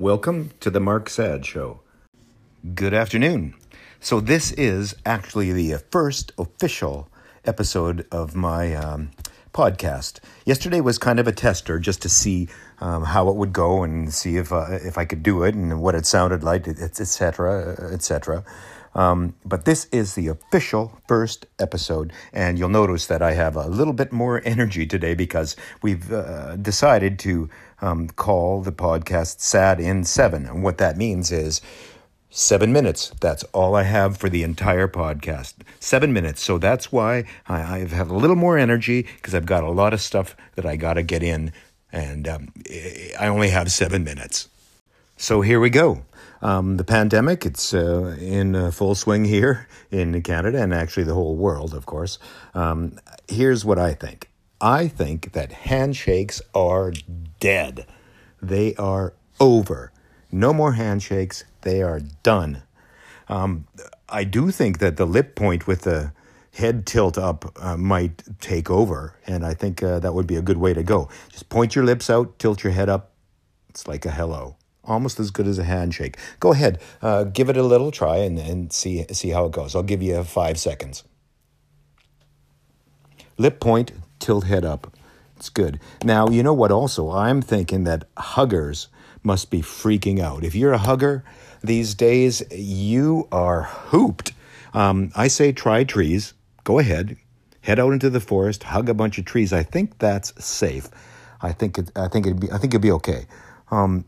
Welcome to the Mark Sad Show. Good afternoon. So, this is actually the first official episode of my um, podcast. Yesterday was kind of a tester just to see um, how it would go and see if uh, if I could do it and what it sounded like, etc., etc. Um, but this is the official first episode, and you'll notice that I have a little bit more energy today because we've uh, decided to um, call the podcast Sad in Seven. And what that means is seven minutes. That's all I have for the entire podcast. Seven minutes. So that's why I, have a little more energy because I've got a lot of stuff that I got to get in, and um, I only have seven minutes. So here we go. Um, the pandemic, it's uh, in uh, full swing here in Canada and actually the whole world, of course. Um, here's what I think I think that handshakes are dead, they are over. No more handshakes, they are done. Um, I do think that the lip point with the head tilt up uh, might take over, and I think uh, that would be a good way to go. Just point your lips out, tilt your head up. It's like a hello almost as good as a handshake. Go ahead, uh, give it a little try and, and see, see how it goes. I'll give you five seconds. Lip point, tilt head up. It's good. Now, you know what, also? I'm thinking that huggers must be freaking out. If you're a hugger these days, you are hooped. Um, I say try trees. Go ahead. Head out into the forest, hug a bunch of trees. I think that's safe. I think it, I think it'd be I think it'd be okay. Um,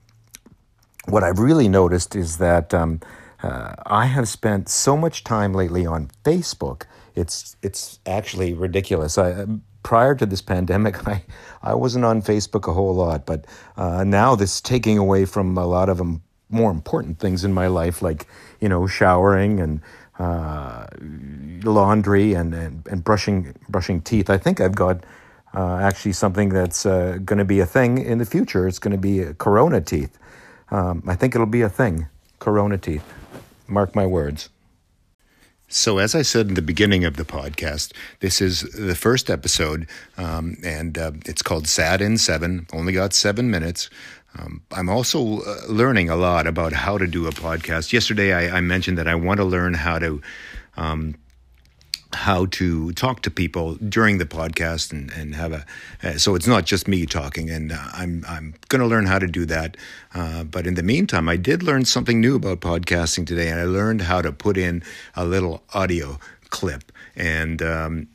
what I've really noticed is that um, uh, I have spent so much time lately on Facebook. It's it's actually ridiculous. I, prior to this pandemic, I I wasn't on Facebook a whole lot, but uh, now this taking away from a lot of them more important things in my life, like you know showering and uh, laundry and, and and brushing brushing teeth. I think I've got. Uh, actually, something that's uh, going to be a thing in the future. It's going to be Corona teeth. Um, I think it'll be a thing. Corona teeth. Mark my words. So, as I said in the beginning of the podcast, this is the first episode, um, and uh, it's called Sad in Seven. Only got seven minutes. Um, I'm also uh, learning a lot about how to do a podcast. Yesterday, I, I mentioned that I want to learn how to um, how to talk to people during the podcast and, and have a uh, so it's not just me talking and uh, I'm I'm going to learn how to do that. Uh, but in the meantime I did learn something new about podcasting today and I learned how to put in a little audio clip. And um,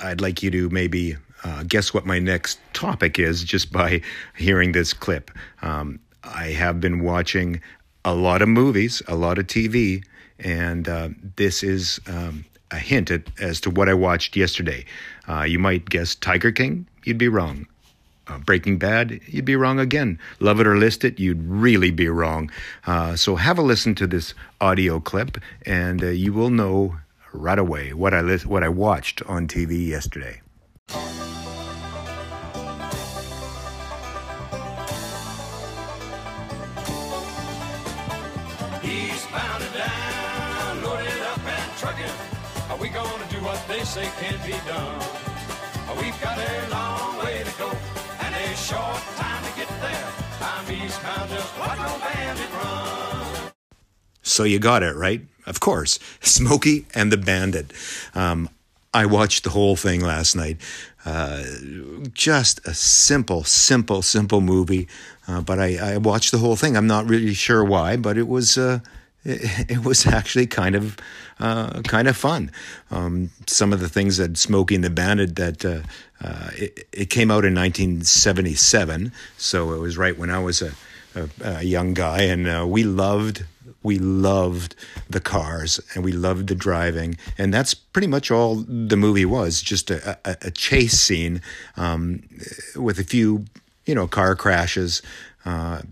I'd like you to maybe uh, guess what my next topic is just by hearing this clip. Um, I have been watching a lot of movies a lot of TV and uh, this is um, a hint at, as to what I watched yesterday. Uh, you might guess Tiger King, you'd be wrong. Uh, Breaking Bad, you'd be wrong again. Love it or list it, you'd really be wrong. Uh, so have a listen to this audio clip, and uh, you will know right away what I li- what I watched on TV yesterday. Say can be done. We've got a long way to go and a short time to get there. I'm eastbound, just watch no bandit run. So you got it, right? Of course. Smokey and the Bandit. Um, I watched the whole thing last night. Uh, just a simple, simple, simple movie. Uh, but I, I, watched the whole thing. I'm not really sure why, but it was. Uh, it, it was actually kind of uh, kind of fun. Um, some of the things that Smokey and the Bandit that uh, uh, it, it, came out in 1977, so it was right when I was a, a, a young guy, and uh, we loved we loved the cars and we loved the driving, and that's pretty much all the movie was just a, a, a chase scene um, with a few you know car crashes. Uh,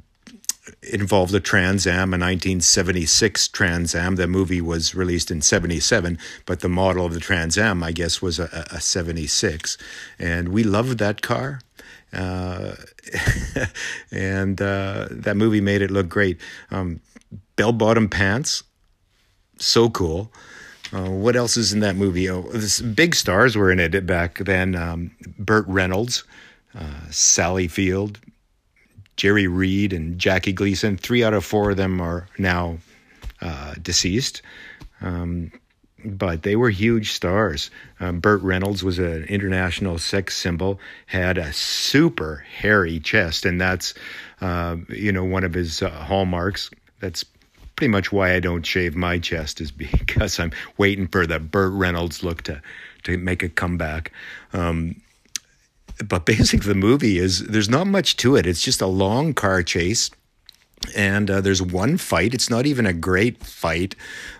involved a Trans Am, a 1976 Trans Am. The movie was released in 77, but the model of the Trans Am, I guess, was a, a 76. And we loved that car. Uh, and uh, that movie made it look great. Um, Bell bottom pants, so cool. Uh, what else is in that movie? Oh, this, big stars were in it back then. Um, Burt Reynolds, uh, Sally Field, Jerry Reed and Jackie Gleason. Three out of four of them are now uh, deceased. Um, but they were huge stars. Um, Burt Reynolds was an international sex symbol, had a super hairy chest, and that's, uh, you know, one of his uh, hallmarks. That's pretty much why I don't shave my chest, is because I'm waiting for the Burt Reynolds look to to make a comeback. Um, but basically, the movie is there's not much to it. It's just a long car chase and uh, there's one fight. It's not even a great fight.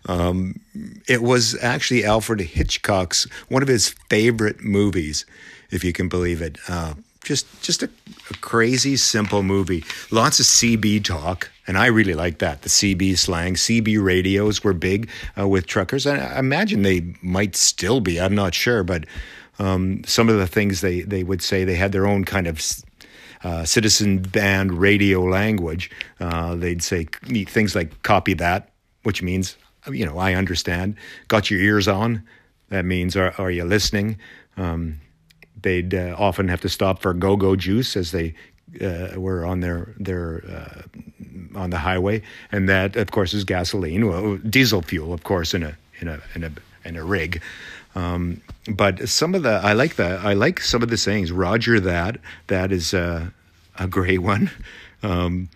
Um, it was actually Alfred Hitchcock's one of his favorite movies, if you can believe it. Uh, just just a, a, crazy simple movie. Lots of CB talk, and I really like that. The CB slang, CB radios were big uh, with truckers. I imagine they might still be. I'm not sure, but um, some of the things they they would say they had their own kind of uh, citizen band radio language. Uh, they'd say things like "copy that," which means you know I understand. Got your ears on? That means are are you listening? Um, they'd uh, often have to stop for go-go juice as they uh, were on their their uh, on the highway, and that of course is gasoline, well, diesel fuel, of course, in a in a in a in a rig. Um, but some of the I like the I like some of the sayings. Roger that that is uh, a great one. Um,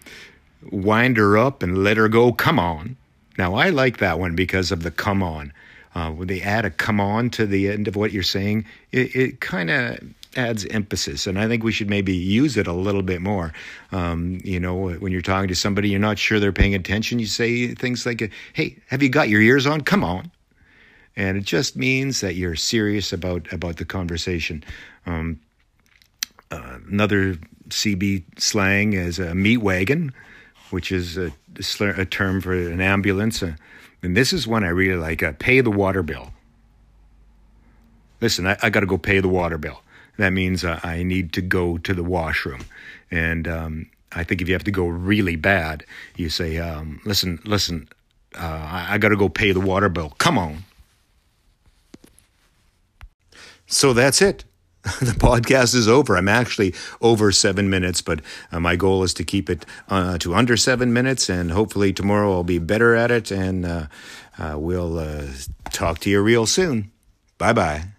wind her up and let her go. Come on. Now I like that one because of the come on. Uh, when they add a come on to the end of what you're saying, it, it kind of adds emphasis, and I think we should maybe use it a little bit more. Um, you know, when you're talking to somebody, you're not sure they're paying attention. You say things like, "Hey, have you got your ears on? Come on." And it just means that you're serious about about the conversation. Um, uh, another CB slang is a meat wagon, which is a, a term for an ambulance. Uh, and this is one I really like. Uh, pay the water bill. Listen, I, I got to go pay the water bill. That means uh, I need to go to the washroom, and um, I think if you have to go really bad, you say, um, "Listen, listen, uh, I, I got to go pay the water bill. Come on." So that's it. the podcast is over. I'm actually over seven minutes, but uh, my goal is to keep it uh, to under seven minutes, and hopefully tomorrow I'll be better at it, and uh, uh we'll uh, talk to you real soon. Bye bye.